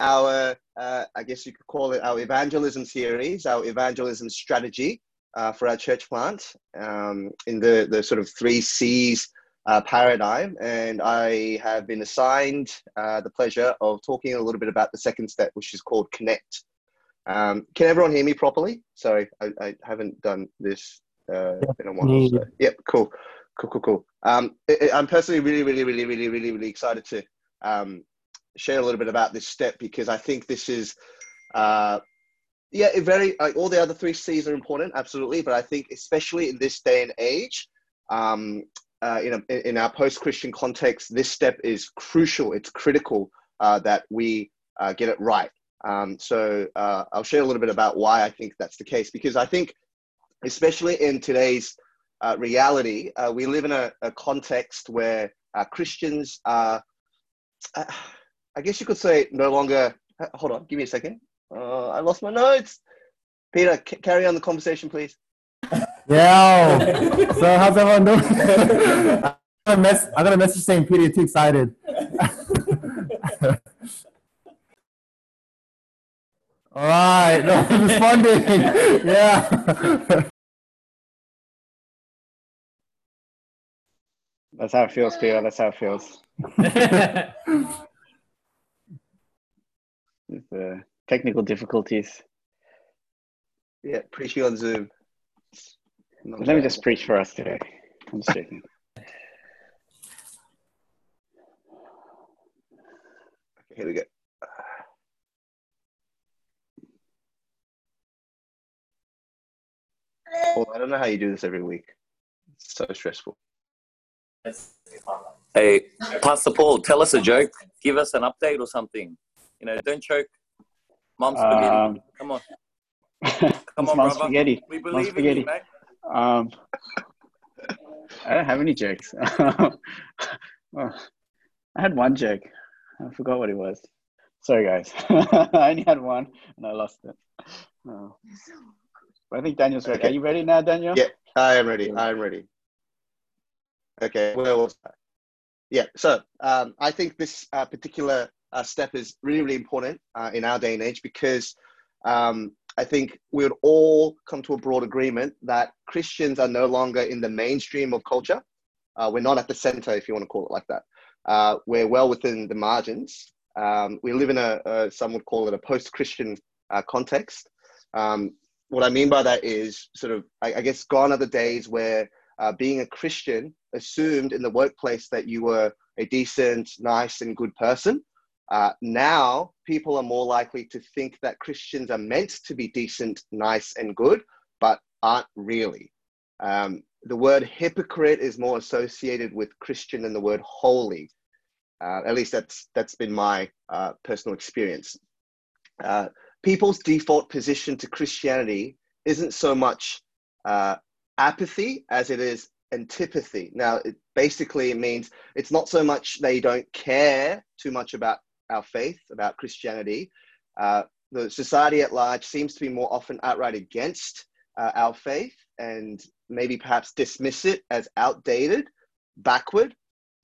our, uh, I guess you could call it our evangelism series, our evangelism strategy uh, for our church plant um, in the, the sort of three C's uh, paradigm. And I have been assigned uh, the pleasure of talking a little bit about the second step, which is called connect. Um, can everyone hear me properly? Sorry, I, I haven't done this uh, in a while. So. Yep, cool, cool, cool, cool. Um, I'm personally really, really, really, really, really, really excited to um, share a little bit about this step because I think this is, uh, yeah, very like all the other three C's are important, absolutely, but I think especially in this day and age, um, uh, in, a, in our post-Christian context, this step is crucial. It's critical uh, that we uh, get it right. Um, so uh, I'll share a little bit about why I think that's the case, because I think, especially in today's uh, reality, uh, we live in a, a context where Christians are, I guess you could say, no longer. Hold on, give me a second. Uh, I lost my notes. Peter, c- carry on the conversation, please. Yeah. so how's everyone doing? I got a mess. I got a message saying Peter, you're too excited. All right. No, I'm responding. yeah. That's how it feels, Peter. That's how it feels. The uh, technical difficulties. Yeah, preaching on Zoom. Let me just preach for us today. I'm just joking. Okay, here we go. Well, I don't know how you do this every week. It's so stressful. Hey, Pastor Paul, tell us a joke. Give us an update or something. You know, don't choke. Mom's spaghetti. Um, Come on. Come Come on, Mom's brother. spaghetti. We Mom's believe in you, mate. Um, I don't have any jokes. Oh, I had one joke. I forgot what it was. Sorry, guys. I only had one and I lost it. Oh. But I think Daniel's ready. Okay. Are you ready now, Daniel? Yeah, I am ready. I am ready. Okay, where was I? Yeah, so um, I think this uh, particular uh, step is really, really important uh, in our day and age because um, I think we would all come to a broad agreement that Christians are no longer in the mainstream of culture. Uh, we're not at the center, if you want to call it like that. Uh, we're well within the margins. Um, we live in a, a, some would call it a post-Christian uh, context. Um, what I mean by that is sort of, I, I guess, gone are the days where uh, being a Christian assumed in the workplace that you were a decent, nice, and good person. Uh, now, people are more likely to think that Christians are meant to be decent, nice, and good, but aren't really. Um, the word hypocrite is more associated with Christian than the word holy. Uh, at least that's that's been my uh, personal experience. Uh, people's default position to Christianity isn't so much uh, apathy as it is antipathy. Now, it basically it means it's not so much they don't care too much about our faith, about Christianity. Uh, the society at large seems to be more often outright against uh, our faith and maybe perhaps dismiss it as outdated, backward,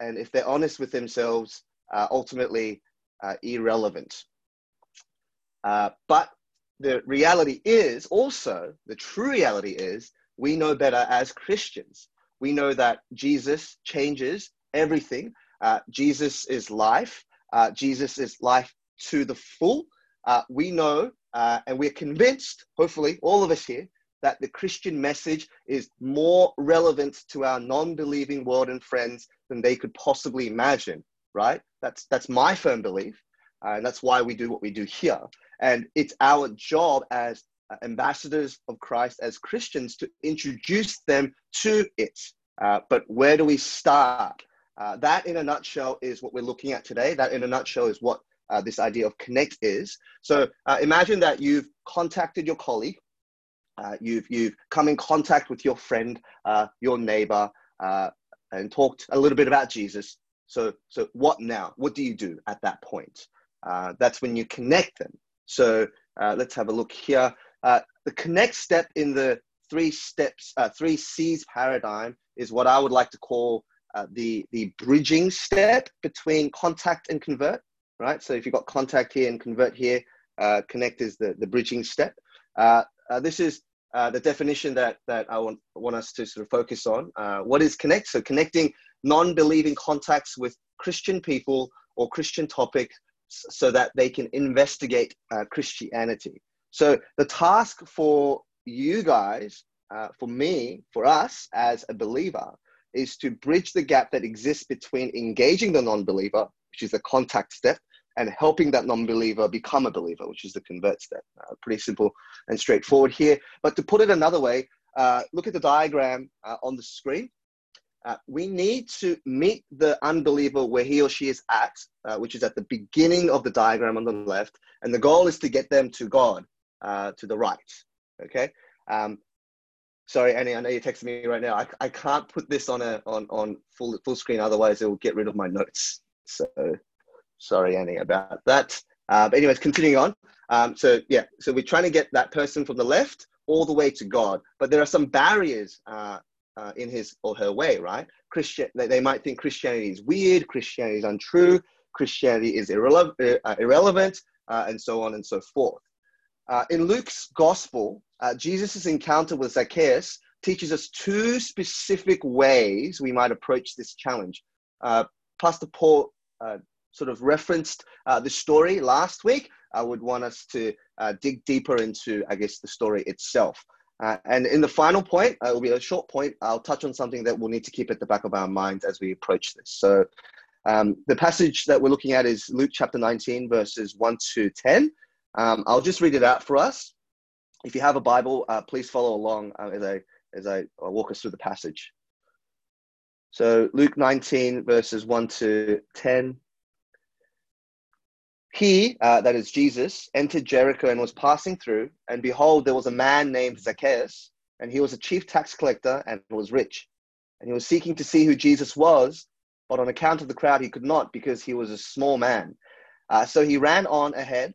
and if they're honest with themselves, uh, ultimately uh, irrelevant. Uh, but the reality is also, the true reality is, we know better as Christians. We know that Jesus changes everything. Uh, Jesus is life. Uh, Jesus life to the full. Uh, we know uh, and we're convinced, hopefully, all of us here, that the Christian message is more relevant to our non-believing world and friends than they could possibly imagine. Right? That's that's my firm belief, uh, and that's why we do what we do here. And it's our job as uh, ambassadors of Christ, as Christians, to introduce them to it. Uh, but where do we start? Uh, that, in a nutshell, is what we're looking at today. That, in a nutshell, is what uh, this idea of connect is. So uh, imagine that you've contacted your colleague, uh, you've you've come in contact with your friend, uh, your neighbor, uh, and talked a little bit about Jesus. So so what now? What do you do at that point? That's when you connect them. So let's have a look here. the connect step in the three steps, three C's paradigm is what I would like to call uh, the the bridging step between contact and convert. right? So if you've got contact here and convert here, uh, connect is the, the bridging step. Uh, uh, this is uh, the definition that, that I want, want us to sort of focus on. Uh, what is connect? So connecting non-believing contacts with Christian people or Christian topics so that they can investigate uh, Christianity. So the task for you guys, for me, for us as a believer, is to bridge the gap that exists between engaging the non-believer, which is the contact step, and helping that non-believer become a believer, which is the convert step. Uh, pretty simple and straightforward here. But to put it another way, uh, look at the diagram uh, on the screen. Uh, we need to meet the unbeliever where he or she is at, uh, which is at the beginning of the diagram on the left, and the goal is to get them to God, uh, to the right. Okay. Um, sorry, Annie, I know you're texting me right now. I, I can't put this on a on on full full screen, otherwise it will get rid of my notes. So Sorry, Annie, about that. Uh, but anyways, continuing on. Um, so yeah, so we're trying to get that person from the left all the way to God, but there are some barriers uh, uh, in his or her way, right? Christian, they, they, might think Christianity is weird, Christianity is untrue, Christianity is irrele- uh, irrelevant, uh, and so on and so forth. Uh, in Luke's gospel, Jesus' encounter with Zacchaeus teaches us two specific ways we might approach this challenge. Pastor Paul sort of referenced uh, the story last week, I would want us to uh, dig deeper into, I guess, the story itself. Uh, and in the final point, uh, it will be a short point, I'll touch on something that we'll need to keep at the back of our minds as we approach this. So, um, the passage that we're looking at is Luke chapter 19, verses 1 to 10. Um, I'll just read it out for us. If you have a Bible, uh, please follow along uh, as I as I walk us through the passage. So Luke 19, verses 1 to 10. He, uh, that is Jesus, entered Jericho and was passing through, and behold, there was a man named Zacchaeus, and he was a chief tax collector and was rich. And he was seeking to see who Jesus was, but on account of the crowd, he could not because he was a small man. Uh, so he ran on ahead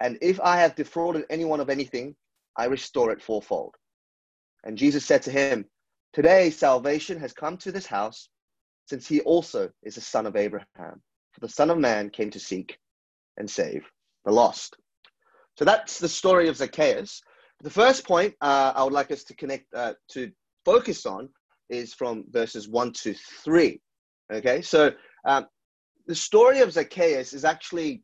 And if I have defrauded anyone of anything, I restore it fourfold. And Jesus said to him, Today salvation has come to this house, since he also is a son of Abraham. For the Son of Man came to seek and save the lost. So that's the story of Zacchaeus. The first point uh, I would like us to connect uh, to focus on is from verses one to three. Okay, so um, the story of Zacchaeus is actually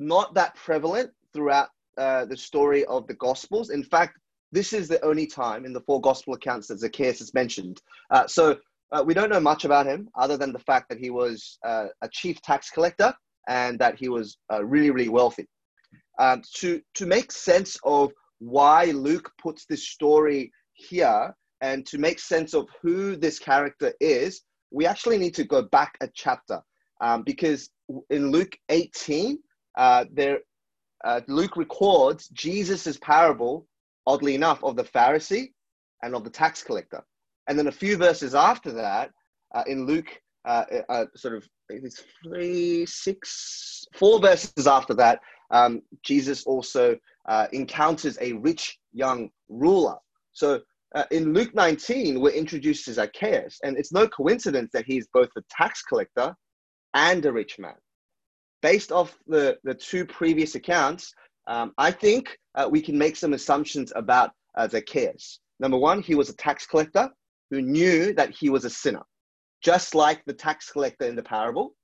not that prevalent throughout uh, the story of the Gospels. In fact, this is the only time in the four Gospel accounts that Zacchaeus is mentioned. Uh, so uh, we don't know much about him other than the fact that he was uh, a chief tax collector and that he was uh, really, really wealthy. Um, to, to make sense of why Luke puts this story here and to make sense of who this character is, we actually need to go back a chapter um, because in Luke 18, uh, there, uh, Luke records Jesus' parable, oddly enough, of the Pharisee and of the tax collector. And then a few verses after that, uh, in Luke uh, uh, sort of it's three, six, four verses after that, um, Jesus also encounters a rich young ruler. So uh, in Luke 19, we're introduced to Zacchaeus, and it's no coincidence that he's both a tax collector and a rich man. Based off the, the two previous accounts, um, I think uh, we can make some assumptions about uh, Zacchaeus. Number one, he was a tax collector who knew that he was a sinner just like the tax collector in the parable.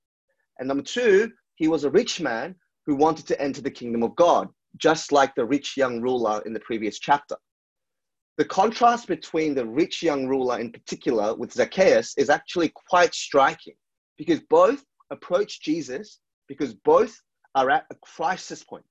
And number two, he was a rich man who wanted to enter the kingdom of God, just like the rich young ruler in the previous chapter. The contrast between the rich young ruler in particular with Zacchaeus is actually quite striking because both approach Jesus because both are at a crisis point.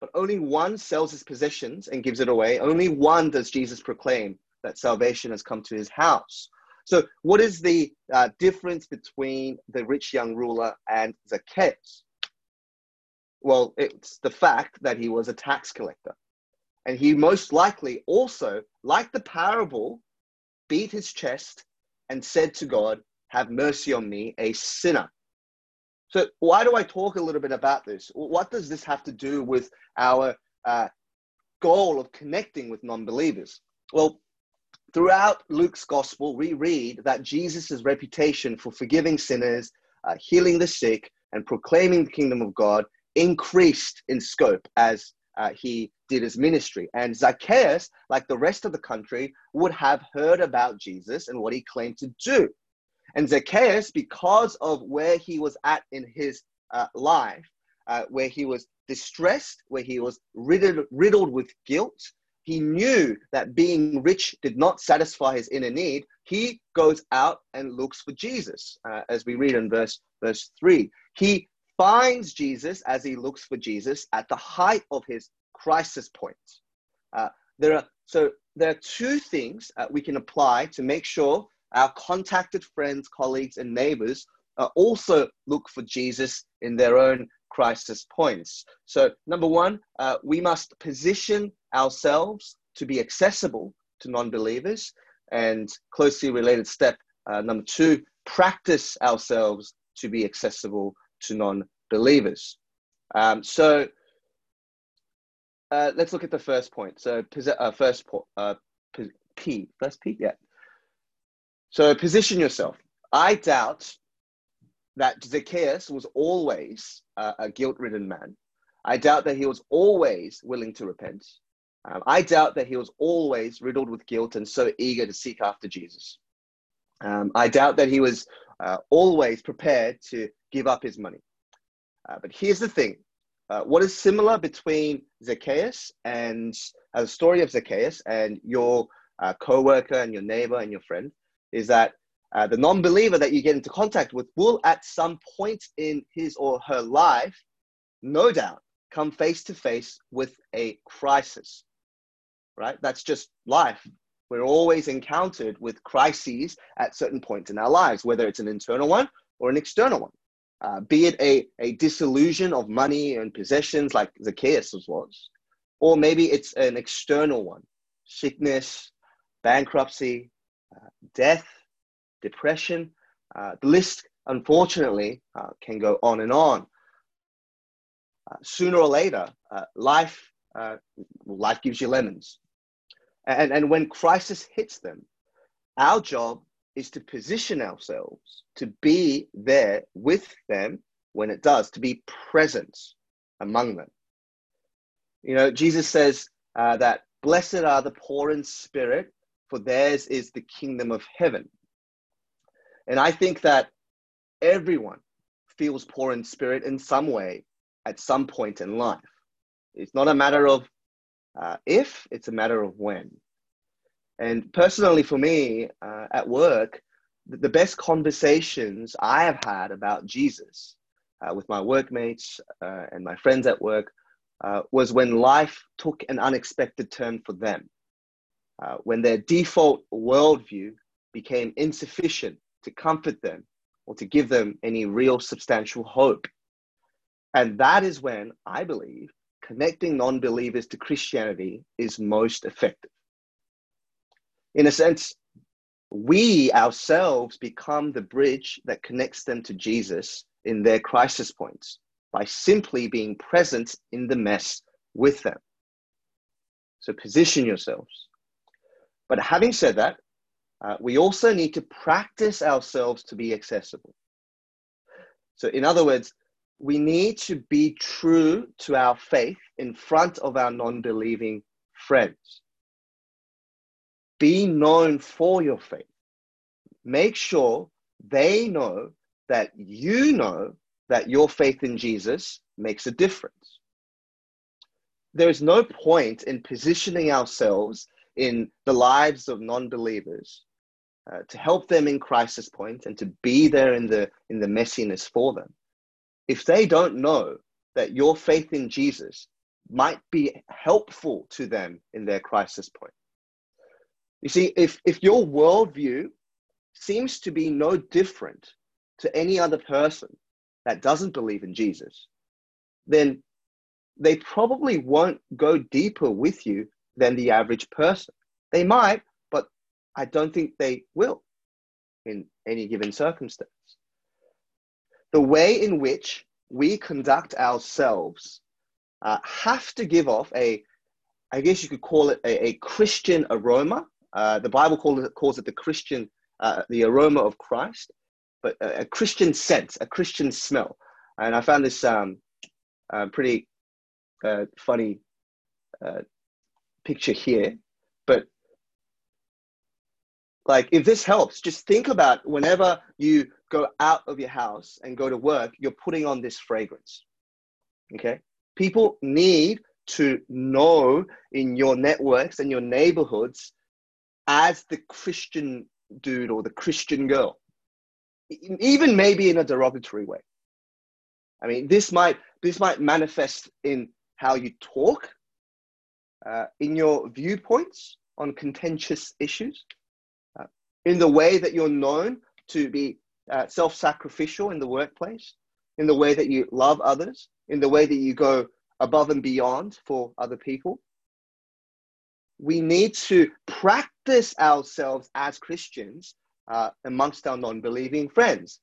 But only one sells his possessions and gives it away. Only one does Jesus proclaim that salvation has come to his house. So, what is the uh, difference between the rich young ruler and Zacchaeus? Well, it's the fact that he was a tax collector. And he most likely also, like the parable, beat his chest and said to God, Have mercy on me, a sinner. So, why do I talk a little bit about this? What does this have to do with our uh, goal of connecting with non believers? Well, throughout Luke's gospel, we read that Jesus' reputation for forgiving sinners, uh, healing the sick, and proclaiming the kingdom of God increased in scope as uh, he did his ministry. And Zacchaeus, like the rest of the country, would have heard about Jesus and what he claimed to do. And Zacchaeus, because of where he was at in his uh, life, uh, where he was distressed, where he was riddled, riddled with guilt, he knew that being rich did not satisfy his inner need. He goes out and looks for Jesus, uh, as we read in verse verse three. He finds Jesus as he looks for Jesus at the height of his crisis point. Uh, there are so there are two things uh, we can apply to make sure our contacted friends, colleagues, and neighbors uh, also look for Jesus in their own crisis points. So, number one, uh, we must position ourselves to be accessible to non believers. And closely related step uh, number two, practice ourselves to be accessible to non believers. Um, so, uh, let's look at the first point. So, uh, first uh, P, first P, yeah. So, position yourself. I doubt that Zacchaeus was always uh, a guilt ridden man. I doubt that he was always willing to repent. Um, I doubt that he was always riddled with guilt and so eager to seek after Jesus. Um, I doubt that he was uh, always prepared to give up his money. Uh, but here's the thing uh, what is similar between Zacchaeus and uh, the story of Zacchaeus and your uh, co worker and your neighbor and your friend is that uh, the non believer that you get into contact with will, at some point in his or her life, no doubt, come face to face with a crisis. Right? That's just life. We're always encountered with crises at certain points in our lives, whether it's an internal one or an external one. Uh, be it a, a disillusion of money and possessions like Zacchaeus was, or maybe it's an external one sickness, bankruptcy, death, depression. Uh, the list, unfortunately, uh, can go on and on. Uh, sooner or later, uh, life, life gives you lemons. And, and when crisis hits them, our job is to position ourselves to be there with them when it does, to be present among them. You know, Jesus says uh, that blessed are the poor in spirit, for theirs is the kingdom of heaven. And I think that everyone feels poor in spirit in some way at some point in life. It's not a matter of uh, if, it's a matter of when. And personally, for me uh, at work, the best conversations I have had about Jesus uh, with my workmates uh, and my friends at work uh, was when life took an unexpected turn for them, uh, when their default worldview became insufficient to comfort them or to give them any real substantial hope. And that is when I believe connecting non believers to Christianity is most effective. In a sense, we ourselves become the bridge that connects them to Jesus in their crisis points by simply being present in the mess with them. So position yourselves. But having said that, uh, we also need to practice ourselves to be accessible. So, in other words, we need to be true to our faith in front of our non believing friends. Be known for your faith. Make sure they know that you know that your faith in Jesus makes a difference. There is no point in positioning ourselves in the lives of non believers uh, to help them in crisis points and to be there in the in the messiness for them. If they don't know that your faith in jesus might be helpful to them in their crisis point. You see if if your worldview seems to be no different to any other person that doesn't believe in jesus then they probably won't go deeper with you than the average person. They might, but I don't think they will in any given circumstance. The way in which we conduct ourselves uh, have to give off a, I guess you could call it a, a Christian aroma. Uh, the Bible calls it, calls it the Christian, uh, the aroma of Christ, but a, a, Christian sense, a Christian smell. And I found this um, uh, pretty uh, funny uh, picture here, but like if this helps, just think about whenever you go out of your house and go to work, you're putting on this fragrance. Okay? People need to know in your networks and your neighborhoods as the Christian dude or the Christian girl, even maybe in a derogatory way. I mean, this might this might manifest in how you talk, uh, in your viewpoints on contentious issues, uh, in the way that you're known to be uh, self sacrificial in the workplace, in the way that you love others, in the way that you go above and beyond for other people. We need to practice ourselves as Christians uh, amongst our non believing friends.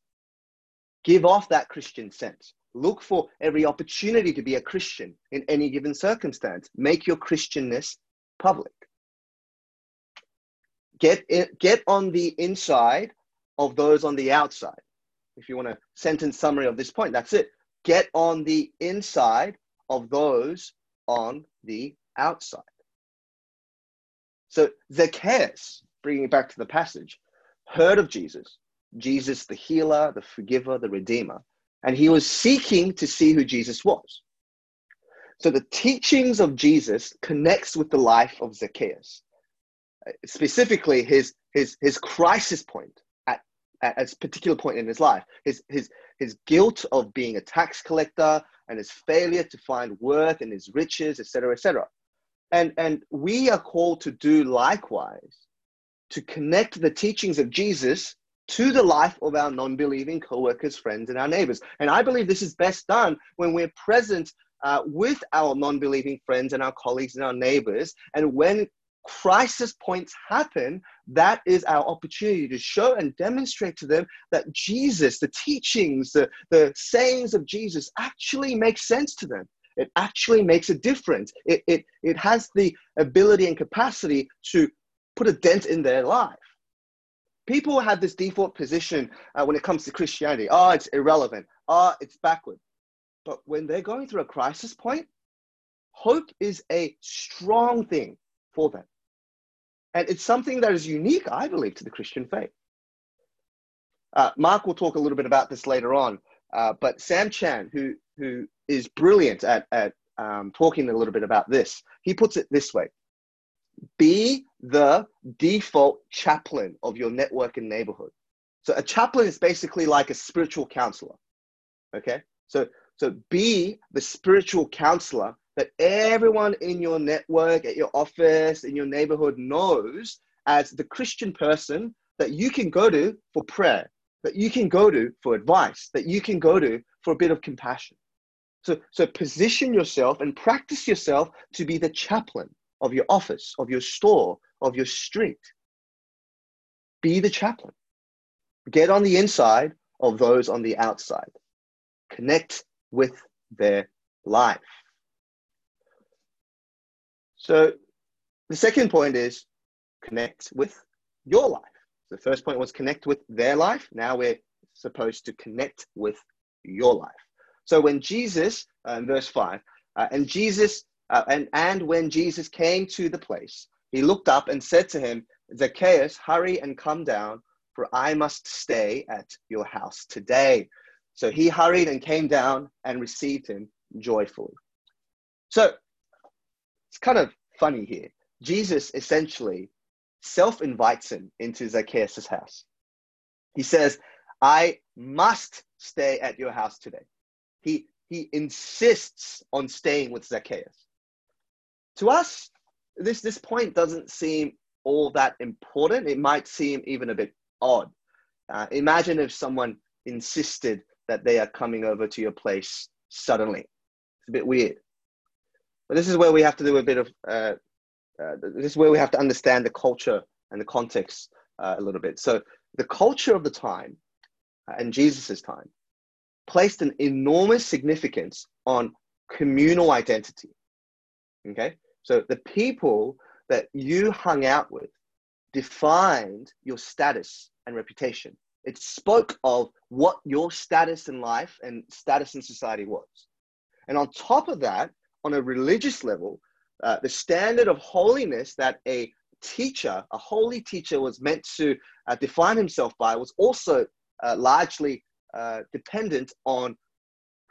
Give off that Christian sense. Look for every opportunity to be a Christian in any given circumstance. Make your Christianness public. Get, it, get on the inside of those on the outside. If you want a sentence summary of this point, that's it. Get on the inside of those on the outside. So Zacchaeus, bringing it back to the passage, heard of Jesus, Jesus the healer, the forgiver, the redeemer, and he was seeking to see who Jesus was. So the teachings of Jesus connects with the life of Zacchaeus, specifically his his his crisis point at, at a particular point in his life, his his his guilt of being a tax collector and his failure to find worth in his riches, etc., etc. And and we are called to do likewise, to connect the teachings of Jesus to the life of our non believing co workers, friends, and our neighbors. And I believe this is best done when we're present uh, with our non believing friends and our colleagues and our neighbors. And when crisis points happen, that is our opportunity to show and demonstrate to them that Jesus, the teachings, the, the sayings of Jesus actually make sense to them. It actually makes a difference. It, it, it has the ability and capacity to put a dent in their life people have this default position uh, when it comes to Christianity. Oh, it's irrelevant. Oh, it's backward. But when they're going through a crisis point, hope is a strong thing for them. And it's something that is unique, I believe, to the Christian faith. Uh, Mark will talk a little bit about this later on, uh, but Sam Chan, who, who is brilliant at, at um, talking a little bit about this, he puts it this way be the default chaplain of your network and neighborhood. So a chaplain is basically like a spiritual counselor. Okay? So so be the spiritual counselor that everyone in your network, at your office, in your neighborhood knows as the Christian person that you can go to for prayer, that you can go to for advice, that you can go to for a bit of compassion. So, so position yourself and practice yourself to be the chaplain of your office, of your store, of your street. Be the chaplain. Get on the inside of those on the outside. Connect with their life. So the second point is connect with your life. The first point was connect with their life. Now we're supposed to connect with your life. So when Jesus, uh, in verse 5, uh, and Jesus uh, and, and when Jesus came to the place, he looked up and said to him, Zacchaeus, hurry and come down, for I must stay at your house today. So he hurried and came down and received him joyfully. So it's kind of funny here. Jesus essentially self invites him into Zacchaeus' house. He says, I must stay at your house today. He, he insists on staying with Zacchaeus to us, this this point doesn't seem all that important. It might seem even a bit odd. Uh, imagine if someone insisted that they are coming over to your place suddenly. It's a bit weird. But this is where we have to do a bit of, uh, uh, this is where we have to understand the culture and the context uh, a little bit. So the culture of the time uh, and Jesus's time placed an enormous significance on communal identity. Okay, so the people that you hung out with defined your status and reputation. It spoke of what your status in life and status in society was. And on top of that, on a religious level, uh, the standard of holiness that a teacher, a holy teacher, was meant to uh, define himself by was also uh, largely uh, dependent on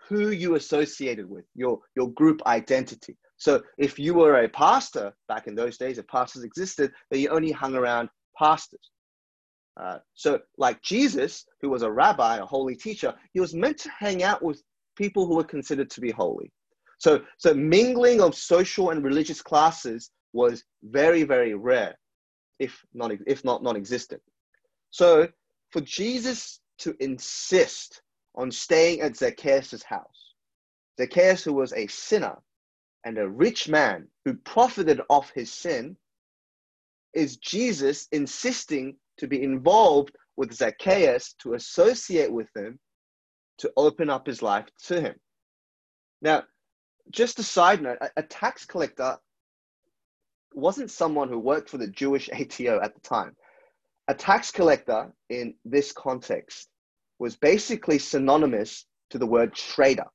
who you associated with, your, your group identity. So if you were a pastor back in those days, if pastors existed, then you only hung around pastors. Uh, so, like Jesus, who was a rabbi, a holy teacher, he was meant to hang out with people who were considered to be holy. So, so mingling of social and religious classes was very, very rare, if not, if not non-existent. So, for Jesus to insist on staying at Zacchaeus' house, Zacchaeus, who was a sinner and a rich man who profited off his sin, is Jesus insisting to be involved with Zacchaeus, to associate with him, to open up his life to him. Now, just a side note, a, a tax collector wasn't someone who worked for the Jewish ATO at the time. A tax collector in this context was basically synonymous to the word traitor.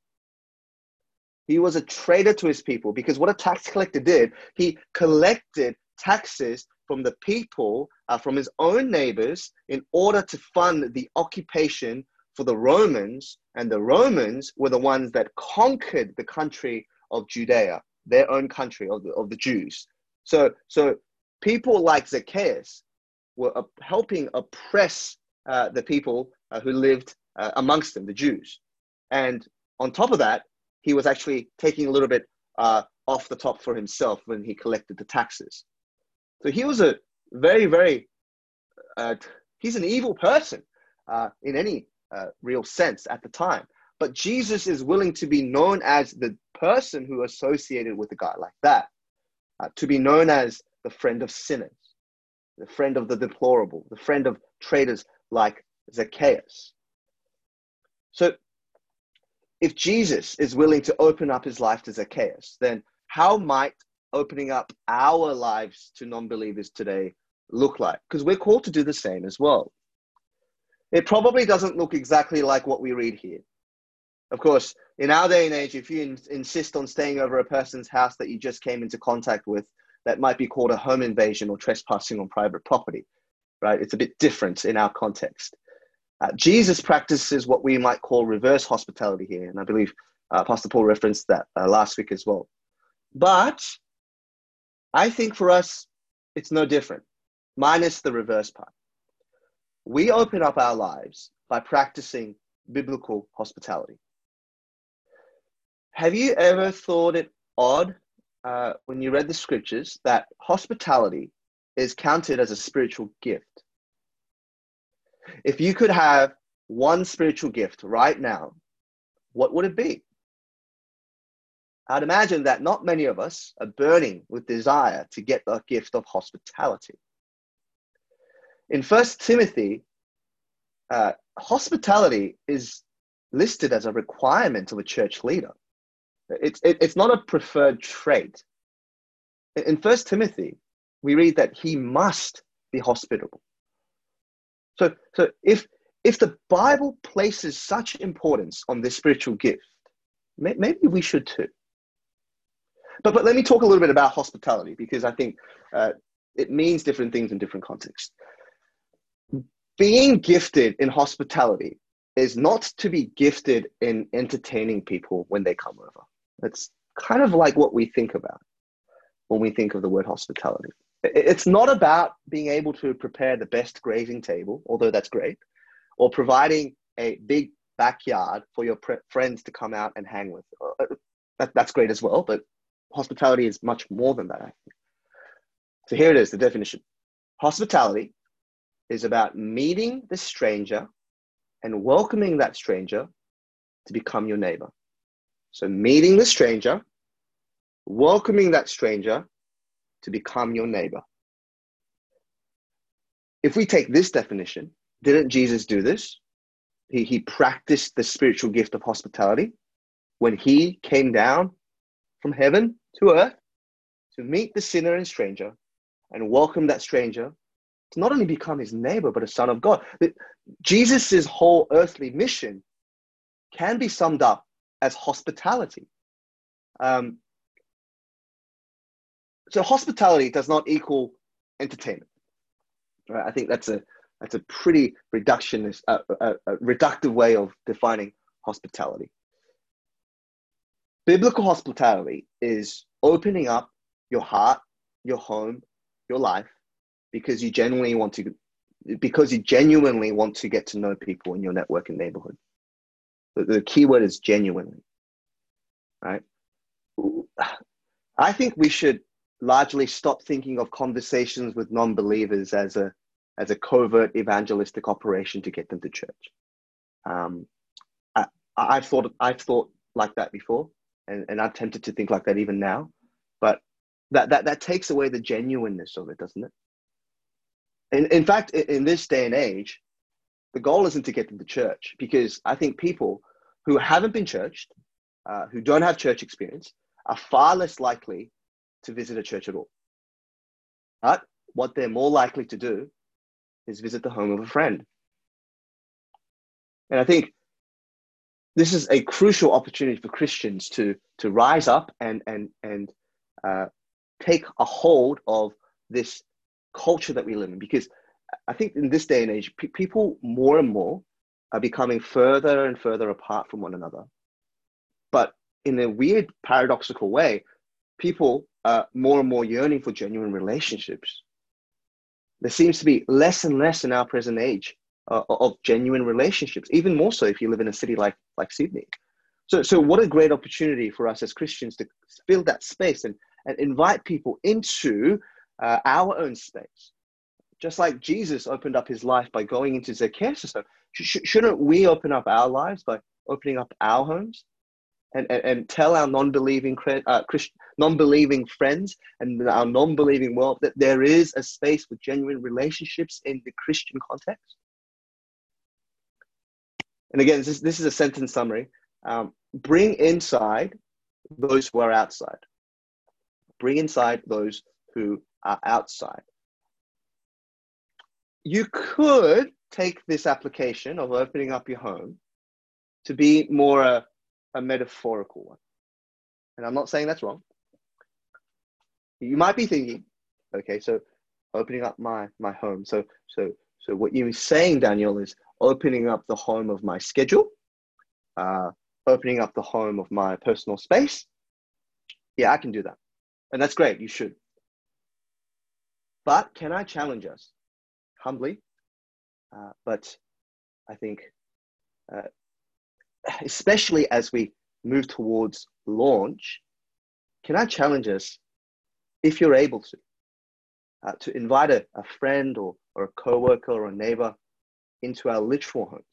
He was a traitor to his people because what a tax collector did, he collected taxes from the people, uh, from his own neighbors, in order to fund the occupation for the Romans. And the Romans were the ones that conquered the country of Judea, their own country of the, of the Jews. So, so people like Zacchaeus were uh, helping oppress uh, the people uh, who lived uh, amongst them, the Jews. And on top of that, he was actually taking a little bit uh, off the top for himself when he collected the taxes. So he was a very, very, uh, he's an evil person uh, in any uh, real sense at the time. But Jesus is willing to be known as the person who associated with a guy like that, uh, to be known as the friend of sinners, the friend of the deplorable, the friend of traitors like Zacchaeus. So if Jesus is willing to open up his life to Zacchaeus, then how might opening up our lives to non believers today look like? Because we're called to do the same as well. It probably doesn't look exactly like what we read here. Of course, in our day and age, if you in- insist on staying over a person's house that you just came into contact with, that might be called a home invasion or trespassing on private property, right? It's a bit different in our context. Uh, Jesus practices what we might call reverse hospitality here, and I believe uh, Pastor Paul referenced that uh, last week as well. But I think for us, it's no different, minus the reverse part. We open up our lives by practicing biblical hospitality. Have you ever thought it odd uh, when you read the scriptures that hospitality is counted as a spiritual gift? If you could have one spiritual gift right now, what would it be? I'd imagine that not many of us are burning with desire to get the gift of hospitality. In First Timothy, uh, hospitality is listed as a requirement of a church leader. It's, it, it's not a preferred trait. In First Timothy, we read that he must be hospitable. So, so if, if the Bible places such importance on this spiritual gift, maybe we should too. But, but let me talk a little bit about hospitality because I think uh, it means different things in different contexts. Being gifted in hospitality is not to be gifted in entertaining people when they come over. It's kind of like what we think about when we think of the word hospitality. It's not about being able to prepare the best grazing table, although that's great, or providing a big backyard for your friends to come out and hang with. Uh, that, that's great as well, but hospitality is much more than that. I think. So here it is the definition hospitality is about meeting the stranger and welcoming that stranger to become your neighbor. So, meeting the stranger, welcoming that stranger to become your neighbor. If we take this definition, didn't Jesus do this? He, he practiced the spiritual gift of hospitality when he came down from heaven to earth to meet the sinner and stranger and welcome that stranger to not only become his neighbor, but a son of God. Jesus' whole earthly mission can be summed up as hospitality. Um, so hospitality does not equal entertainment. Right? I think that's a that's a pretty reductionist, uh, a, a reductive way of defining hospitality. Biblical hospitality is opening up your heart, your home, your life, because you genuinely want to, because you genuinely want to get to know people in your network and neighborhood. The, the key word is genuinely, right? I think we should largely stop thinking of conversations with non-believers as a as a covert evangelistic operation to get them to church. Um, I, I've thought I've thought like that before, and, and I'm tempted to think like that even now. But that, that, that takes away the genuineness of it, doesn't it? In, in fact, in this day and age, the goal isn't to get them to church because I think people who haven't been churched, uh, who don't have church experience, are far less likely to visit a church at all. But what they're more likely to do is visit the home of a friend. And I think this is a crucial opportunity for Christians to, to rise up and, and, and uh, take a hold of this culture that we live in because I think in this day and age, pe- people more and more are becoming further and further apart from one another. But in a weird, paradoxical way, people are more and more yearning for genuine relationships. There seems to be less and less in our present age uh, of genuine relationships, even more so if you live in a city like, like Sydney. So, so what a great opportunity for us as Christians to fill that space and and invite people into uh, our own space. Just like Jesus opened up his life by going into Zacchaeus' home, sh- shouldn't we open up our lives by opening up our homes and, and, and tell our non-believing, uh, Christ- non-believing friends and our non-believing world that there is a space for genuine relationships in the Christian context? And again, this, this is a sentence summary. Um, bring inside those who are outside bring inside those who are outside. You could take this application of opening up your home to be more a, a metaphorical one. And I'm not saying that's wrong. You might be thinking, okay, so opening up my, my home. So, so, so what you're saying, Daniel, is opening up the home of my schedule, uh, opening up the home of my personal space. Yeah, I can do that. And that's great, you should. But can I challenge us humbly? Uh, but I think, uh, especially as we move towards launch, can I challenge us, if you're able to, uh, to invite a, a friend or, or a coworker or a neighbor into our literal homes?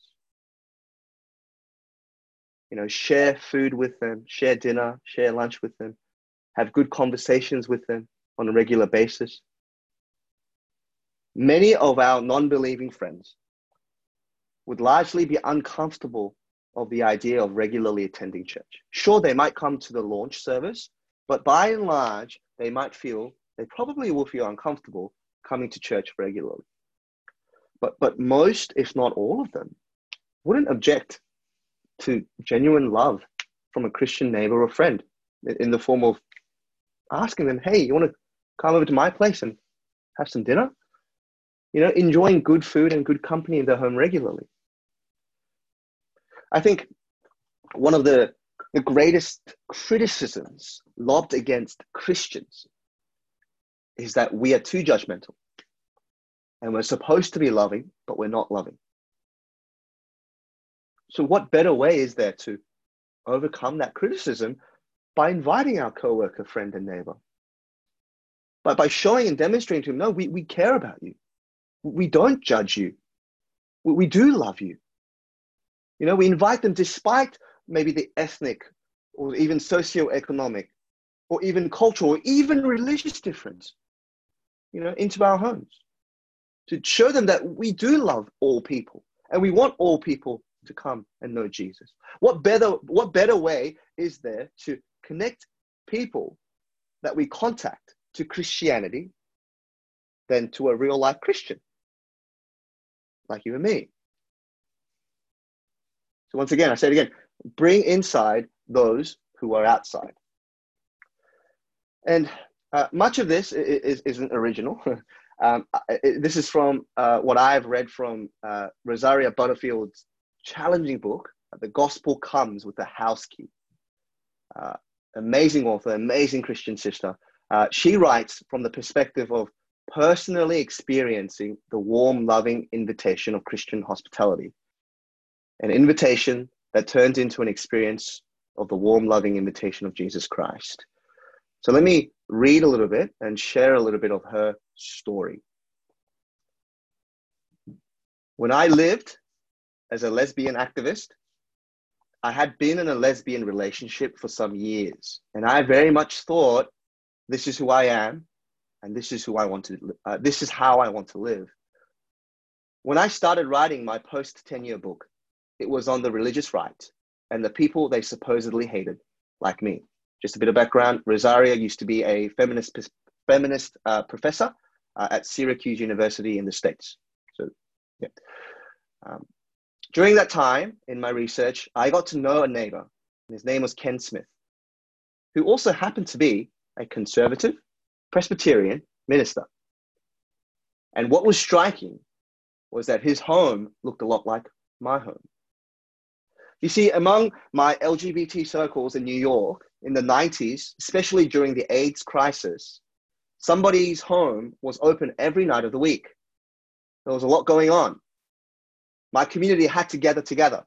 You know, share food with them, share dinner, share lunch with them, have good conversations with them on a regular basis. Many of our non believing friends would largely be uncomfortable of the idea of regularly attending church. Sure, they might come to the launch service, but by and large, they might feel, they probably will feel uncomfortable coming to church regularly. But, but most, if not all of them, wouldn't object to genuine love from a Christian neighbor or friend in the form of asking them, hey, you want to come over to my place and have some dinner? You know, enjoying good food and good company in their home regularly. I think one of the, the greatest criticisms lobbed against Christians is that we are too judgmental and we're supposed to be loving, but we're not loving. So, what better way is there to overcome that criticism by inviting our coworker, friend, and neighbor. But by showing and demonstrating to them, no, we, we care about you. We don't judge you. We, we do love you. You know, we invite them despite maybe the ethnic or even socioeconomic, or even cultural, or even religious difference, you know, into our homes. To show them that we do love all people and we want all people to come and know Jesus. What better, what better way is there to connect people that we contact to Christianity than to a real life Christian like you and me? So, once again, I say it again bring inside those who are outside. And uh, much of this is, not original. um, it, this is from uh, what I've read from uh, Rosaria Butterfield's challenging book, The Gospel Comes with a House Key. Uh, amazing author, amazing Christian sister. Uh, she writes from the perspective of personally experiencing the warm, loving invitation of Christian hospitality. An invitation that turns into an experience of the warm, loving invitation of Jesus Christ. So let me read a little bit and share a little bit of her story. When I lived as a lesbian activist, I had been in a lesbian relationship for some years, and I very much thought this is who I am, and this is who I want to. Uh, this is how I want to live. When I started writing my post tenure book, it was on the religious right and the people they supposedly hated, like me. Just a bit of background: Rosaria used to be a feminist feminist uh, professor uh, at Syracuse University in the States. So, yeah. Um, during that time in my research, I got to know a neighbor. His name was Ken Smith, who also happened to be a conservative Presbyterian minister. And what was striking was that his home looked a lot like my home. You see, among my LGBT circles in New York in the 90s, especially during the AIDS crisis, somebody's home was open every night of the week. There was a lot going on. My community had to gather together,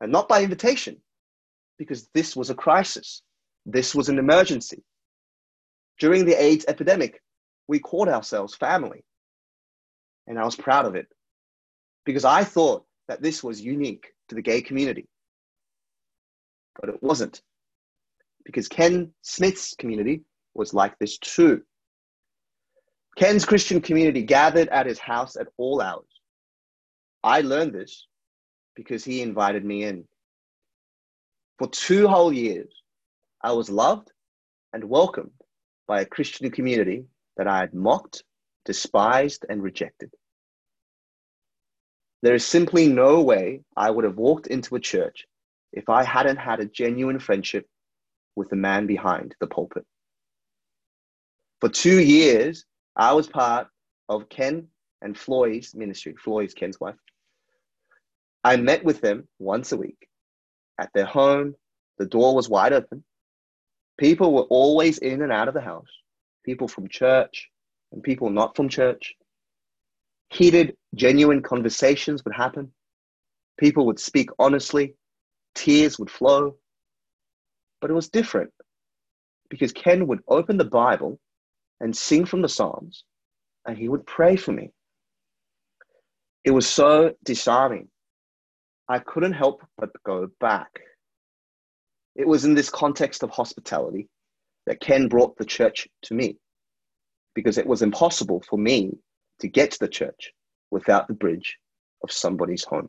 and not by invitation, because this was a crisis. This was an emergency. During the AIDS epidemic, we called ourselves family. And I was proud of it because I thought that this was unique to the gay community. But it wasn't, because Ken Smith's community was like this too. Ken's Christian community gathered at his house at all hours. I learned this because he invited me in. For two whole years, I was loved and welcomed by a Christian community that I had mocked, despised, and rejected. There is simply no way I would have walked into a church if I hadn't had a genuine friendship with the man behind the pulpit. For two years, I was part of Ken and Floy's ministry. Floy's Ken's wife. I met with them once a week at their home. The door was wide open. People were always in and out of the house. People from church and people not from church. Heated, genuine conversations would happen. People would speak honestly. Tears would flow. But it was different because Ken would open the Bible and sing from the Psalms, and he would pray for me. It was so disarming. I couldn't help but go back. It was in this context of hospitality that Ken brought the church to me because it was impossible for me to get to the church without the bridge of somebody's home.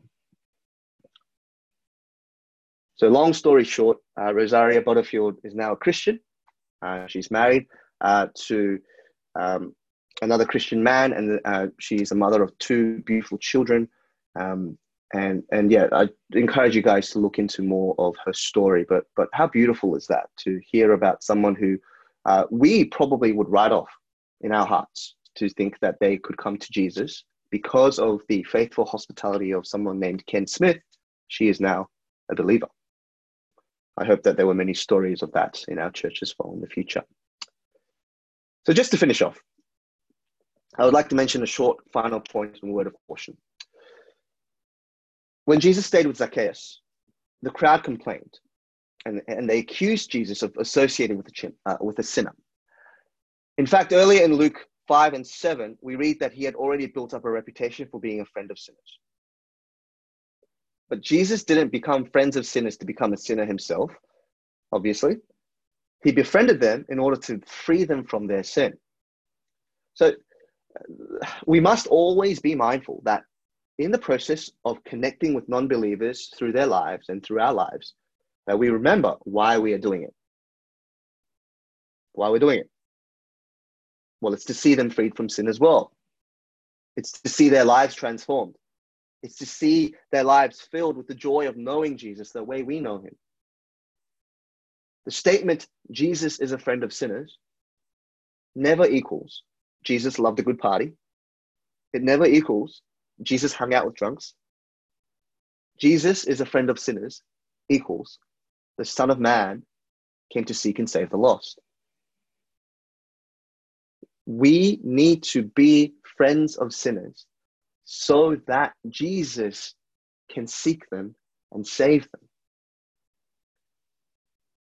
So, long story short, uh, Rosaria Butterfield is now a Christian. Uh, she's married uh, to um, another Christian man, and uh, she's a mother of two beautiful children. Um, and and yeah, I encourage you guys to look into more of her story. But but how beautiful is that to hear about someone who uh, we probably would write off in our hearts to think that they could come to Jesus because of the faithful hospitality of someone named Ken Smith. She is now a believer. I hope that there were many stories of that in our church as well in the future. So, just to finish off, I would like to mention a short final point and word of caution. When Jesus stayed with Zacchaeus, the crowd complained and, and they accused Jesus of associating with a, uh, with a sinner. In fact, earlier in Luke 5 and 7, we read that he had already built up a reputation for being a friend of sinners. But Jesus didn't become friends of sinners to become a sinner himself. obviously. He befriended them in order to free them from their sin. So uh, we must always be mindful that in the process of connecting with non believers through their lives and through our lives, that we remember why we are doing it. Why we're doing it. Well, it's to see them freed from sin as well. It's to see their lives transformed. It's to see their lives filled with the joy of knowing Jesus the way we know him. The statement, Jesus is a friend of sinners, never equals Jesus loved a good party. It never equals Jesus hung out with drunks. Jesus is a friend of sinners, equals the Son of Man came to seek and save the lost. We need to be friends of sinners so that Jesus can seek them and save them.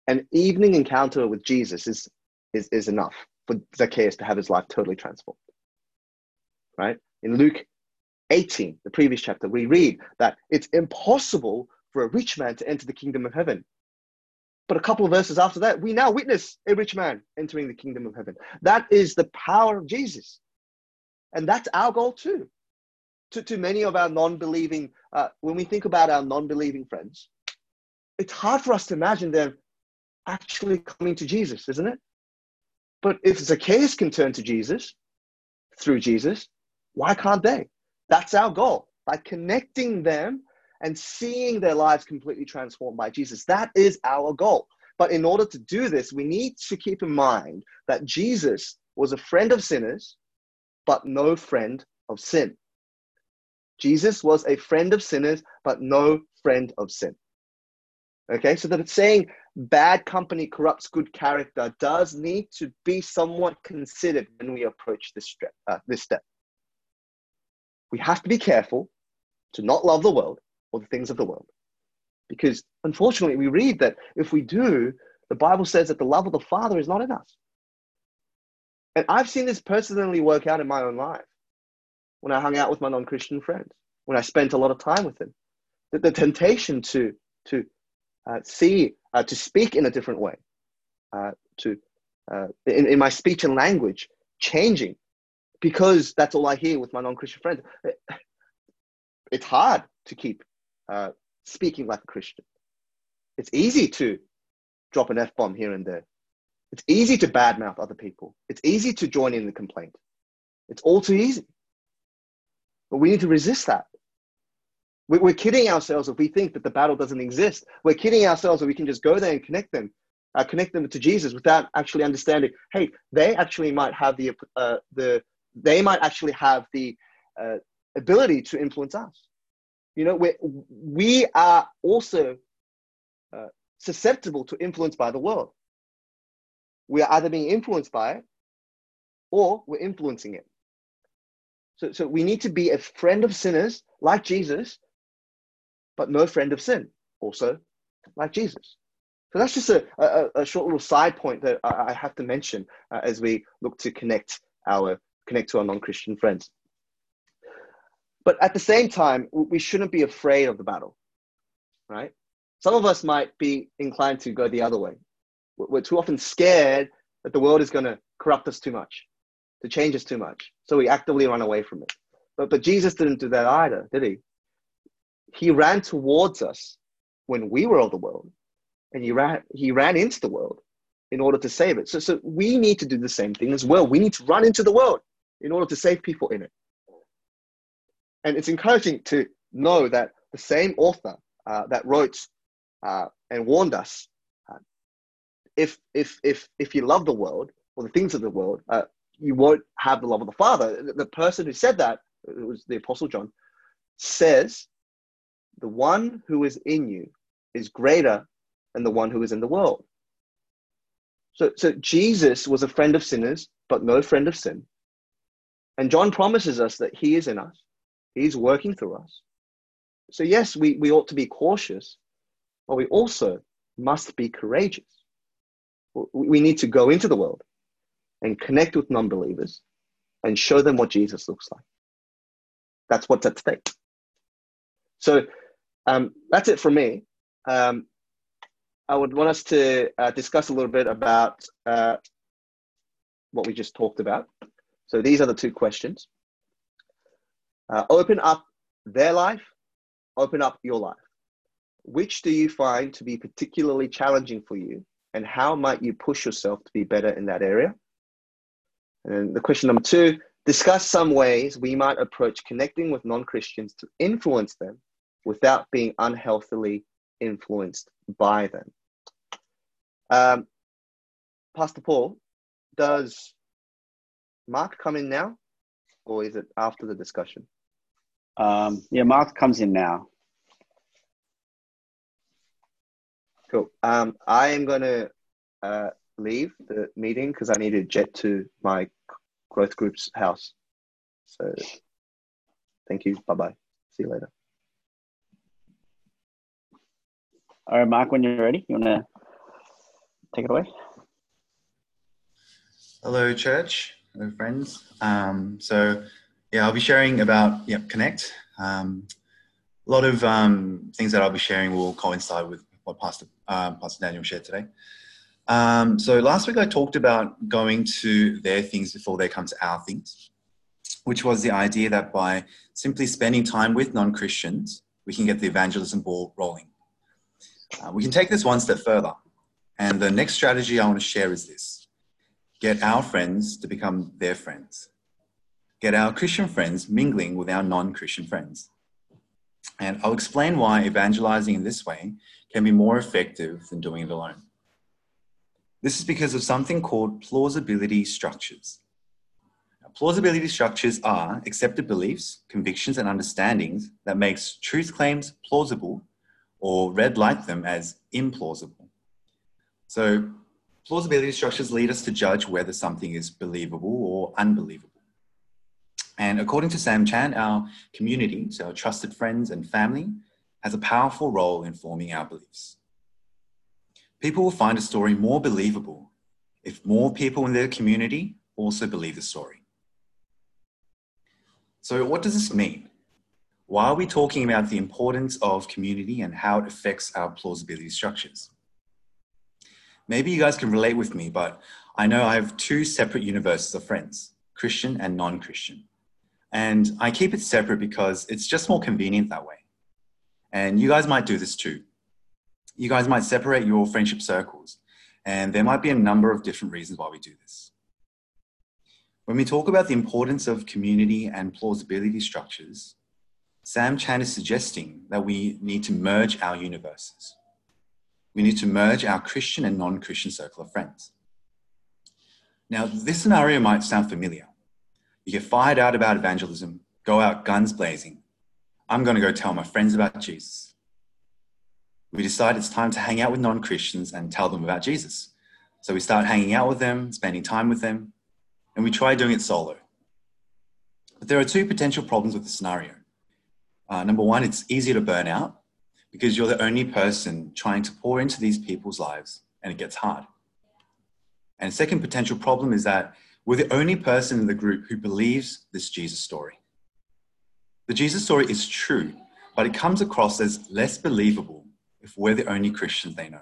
An evening encounter with Jesus is, is, is enough for Zacchaeus to have his life totally transformed. Right? In Luke 18, the previous chapter, we read that it's impossible for a rich man to enter the kingdom of heaven. But a couple of verses after that, we now witness a rich man entering the kingdom of heaven. That is the power of Jesus. And that's our goal too. To, to many of our non believing, uh, when we think about our non believing friends, it's hard for us to imagine them actually coming to Jesus, isn't it? But if Zacchaeus can turn to Jesus through Jesus, why can't they? That's our goal. By connecting them and seeing their lives completely transformed by Jesus, that is our goal. But in order to do this, we need to keep in mind that Jesus was a friend of sinners, but no friend of sin. Jesus was a friend of sinners, but no friend of sin. Okay, so that saying bad company corrupts good character does need to be somewhat considered when we approach this step. Uh, this step. We have to be careful to not love the world or the things of the world. Because unfortunately, we read that if we do, the Bible says that the love of the Father is not in us. And I've seen this personally work out in my own life when I hung out with my non Christian friends, when I spent a lot of time with them. That the temptation to, to uh, see, uh, to speak in a different way, uh, to uh, in, in my speech and language changing because that's all I hear with my non-Christian friends. It's hard to keep uh, speaking like a Christian. It's easy to drop an F bomb here and there. It's easy to badmouth other people. It's easy to join in the complaint. It's all too easy. But we need to resist that. We're kidding ourselves if we think that the battle doesn't exist. We're kidding ourselves if we can just go there and connect them, uh, connect them to Jesus without actually understanding. Hey, they actually might have the uh, the they might actually have the uh, ability to influence us. You know, we we are also uh, susceptible to influence by the world. We are either being influenced by it, or we're influencing it. So, so we need to be a friend of sinners like Jesus but no friend of sin, also like Jesus. So that's just a, a, a short little side point that I, I have to mention uh, as we look to connect our connect to our non-Christian friends. But at the same time, we shouldn't be afraid of the battle, right? Some of us might be inclined to go the other way. We're too often scared that the world is going to corrupt us too much, to change us too much. So we actively run away from it. But, but Jesus didn't do that either, did he? he ran towards us when we were of the world and he ran he ran into the world in order to save it so so we need to do the same thing as well we need to run into the world in order to save people in it and it's encouraging to know that the same author uh, that wrote uh, and warned us uh, if if if if you love the world or the things of the world uh, you won't have the love of the father the person who said that it was the apostle john says the one who is in you is greater than the one who is in the world. So, so Jesus was a friend of sinners, but no friend of sin. And John promises us that he is in us, he's working through us. So, yes, we, we ought to be cautious, but we also must be courageous. We need to go into the world and connect with non believers and show them what Jesus looks like. That's what's at stake. So, um, that's it for me. Um, I would want us to uh, discuss a little bit about uh, what we just talked about. So these are the two questions. Uh, open up their life, open up your life. Which do you find to be particularly challenging for you, and how might you push yourself to be better in that area? And the question number two discuss some ways we might approach connecting with non Christians to influence them without being unhealthily influenced by them. Um, Pastor Paul, does Mark come in now, or is it after the discussion? Um, yeah, Mark comes in now. Cool. Um, I am going to uh, leave the meeting because I need to jet to my growth group's house. So thank you. Bye bye. See you later. All right, Mark, when you're ready, you want to take it away? Hello, church. Hello, friends. Um, so, yeah, I'll be sharing about yep, Connect. Um, a lot of um, things that I'll be sharing will coincide with what Pastor, um, Pastor Daniel shared today. Um, so, last week I talked about going to their things before they come to our things, which was the idea that by simply spending time with non Christians, we can get the evangelism ball rolling. Uh, we can take this one step further. And the next strategy I want to share is this get our friends to become their friends, get our Christian friends mingling with our non Christian friends. And I'll explain why evangelizing in this way can be more effective than doing it alone. This is because of something called plausibility structures. Now, plausibility structures are accepted beliefs, convictions, and understandings that makes truth claims plausible or read like them as implausible. So, plausibility structures lead us to judge whether something is believable or unbelievable. And according to Sam Chan, our community, so our trusted friends and family, has a powerful role in forming our beliefs. People will find a story more believable if more people in their community also believe the story. So, what does this mean? Why are we talking about the importance of community and how it affects our plausibility structures? Maybe you guys can relate with me, but I know I have two separate universes of friends Christian and non Christian. And I keep it separate because it's just more convenient that way. And you guys might do this too. You guys might separate your friendship circles, and there might be a number of different reasons why we do this. When we talk about the importance of community and plausibility structures, Sam Chan is suggesting that we need to merge our universes. We need to merge our Christian and non Christian circle of friends. Now, this scenario might sound familiar. You get fired out about evangelism, go out guns blazing. I'm going to go tell my friends about Jesus. We decide it's time to hang out with non Christians and tell them about Jesus. So we start hanging out with them, spending time with them, and we try doing it solo. But there are two potential problems with the scenario. Uh, number one, it's easier to burn out because you're the only person trying to pour into these people's lives and it gets hard. And second potential problem is that we're the only person in the group who believes this Jesus story. The Jesus story is true, but it comes across as less believable if we're the only Christians they know.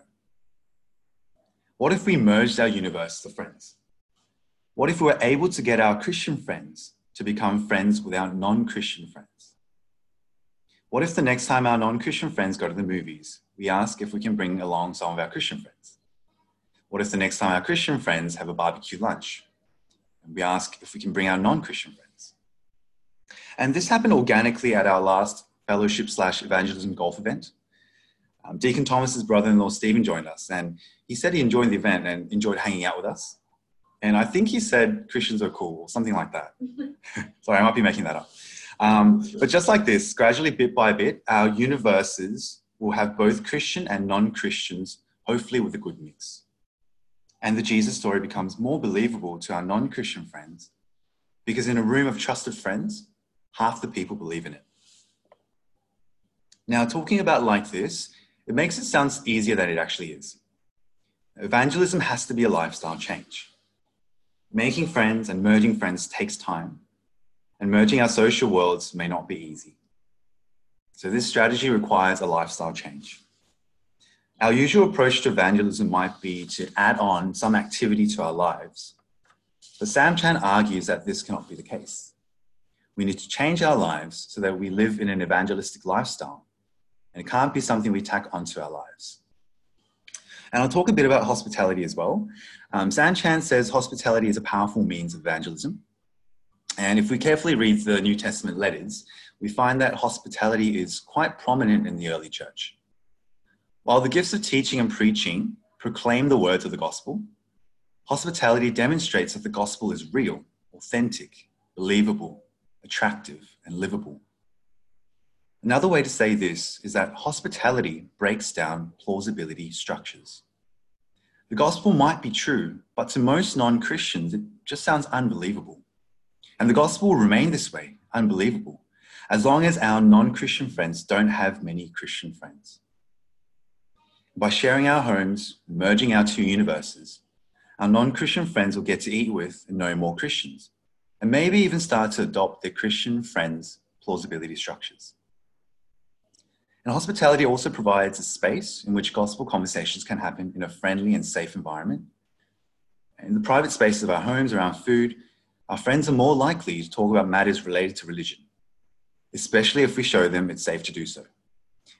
What if we merged our universe of friends? What if we were able to get our Christian friends to become friends with our non Christian friends? What if the next time our non Christian friends go to the movies, we ask if we can bring along some of our Christian friends? What if the next time our Christian friends have a barbecue lunch, and we ask if we can bring our non Christian friends? And this happened organically at our last fellowship slash evangelism golf event. Um, Deacon Thomas's brother-in-law Stephen joined us, and he said he enjoyed the event and enjoyed hanging out with us. And I think he said Christians are cool, or something like that. Sorry, I might be making that up. Um, but just like this, gradually, bit by bit, our universes will have both Christian and non Christians, hopefully with a good mix. And the Jesus story becomes more believable to our non Christian friends because in a room of trusted friends, half the people believe in it. Now, talking about like this, it makes it sound easier than it actually is. Evangelism has to be a lifestyle change. Making friends and merging friends takes time, and merging our social worlds may not be easy. So, this strategy requires a lifestyle change. Our usual approach to evangelism might be to add on some activity to our lives. But Sam Chan argues that this cannot be the case. We need to change our lives so that we live in an evangelistic lifestyle. And it can't be something we tack onto our lives. And I'll talk a bit about hospitality as well. Um, Sam Chan says hospitality is a powerful means of evangelism. And if we carefully read the New Testament letters, we find that hospitality is quite prominent in the early church. While the gifts of teaching and preaching proclaim the words of the gospel, hospitality demonstrates that the gospel is real, authentic, believable, attractive, and livable. Another way to say this is that hospitality breaks down plausibility structures. The gospel might be true, but to most non Christians, it just sounds unbelievable. And the gospel will remain this way, unbelievable, as long as our non Christian friends don't have many Christian friends. By sharing our homes, merging our two universes, our non Christian friends will get to eat with and know more Christians and maybe even start to adopt their Christian friends' plausibility structures. And hospitality also provides a space in which gospel conversations can happen in a friendly and safe environment. In the private spaces of our homes around food, our friends are more likely to talk about matters related to religion, especially if we show them it's safe to do so.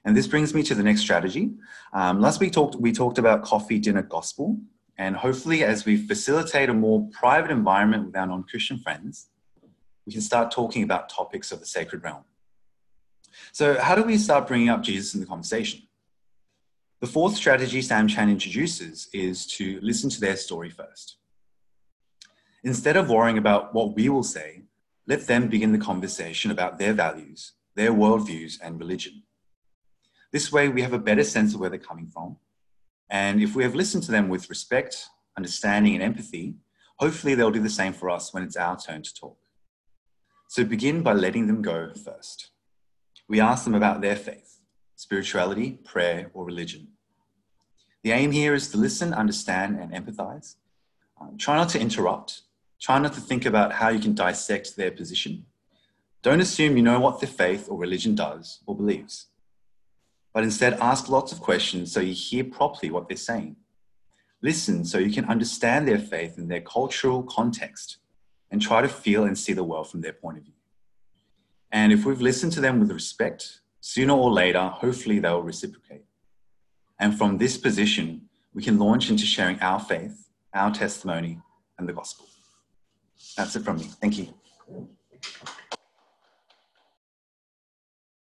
And this brings me to the next strategy. Um, last week talked, we talked about coffee, dinner, gospel, and hopefully, as we facilitate a more private environment with our non Christian friends, we can start talking about topics of the sacred realm. So, how do we start bringing up Jesus in the conversation? The fourth strategy Sam Chan introduces is to listen to their story first. Instead of worrying about what we will say, let them begin the conversation about their values, their worldviews, and religion. This way, we have a better sense of where they're coming from and if we have listened to them with respect, understanding, and empathy, hopefully they'll do the same for us when it's our turn to talk. So begin by letting them go first. We ask them about their faith, spirituality, prayer, or religion. The aim here is to listen, understand, and empathize. Um, try not to interrupt. Try not to think about how you can dissect their position. Don't assume you know what their faith or religion does or believes but instead ask lots of questions so you hear properly what they're saying. Listen so you can understand their faith and their cultural context and try to feel and see the world from their point of view. And if we've listened to them with respect, sooner or later, hopefully they'll reciprocate. And from this position, we can launch into sharing our faith, our testimony, and the gospel. That's it from me. Thank you.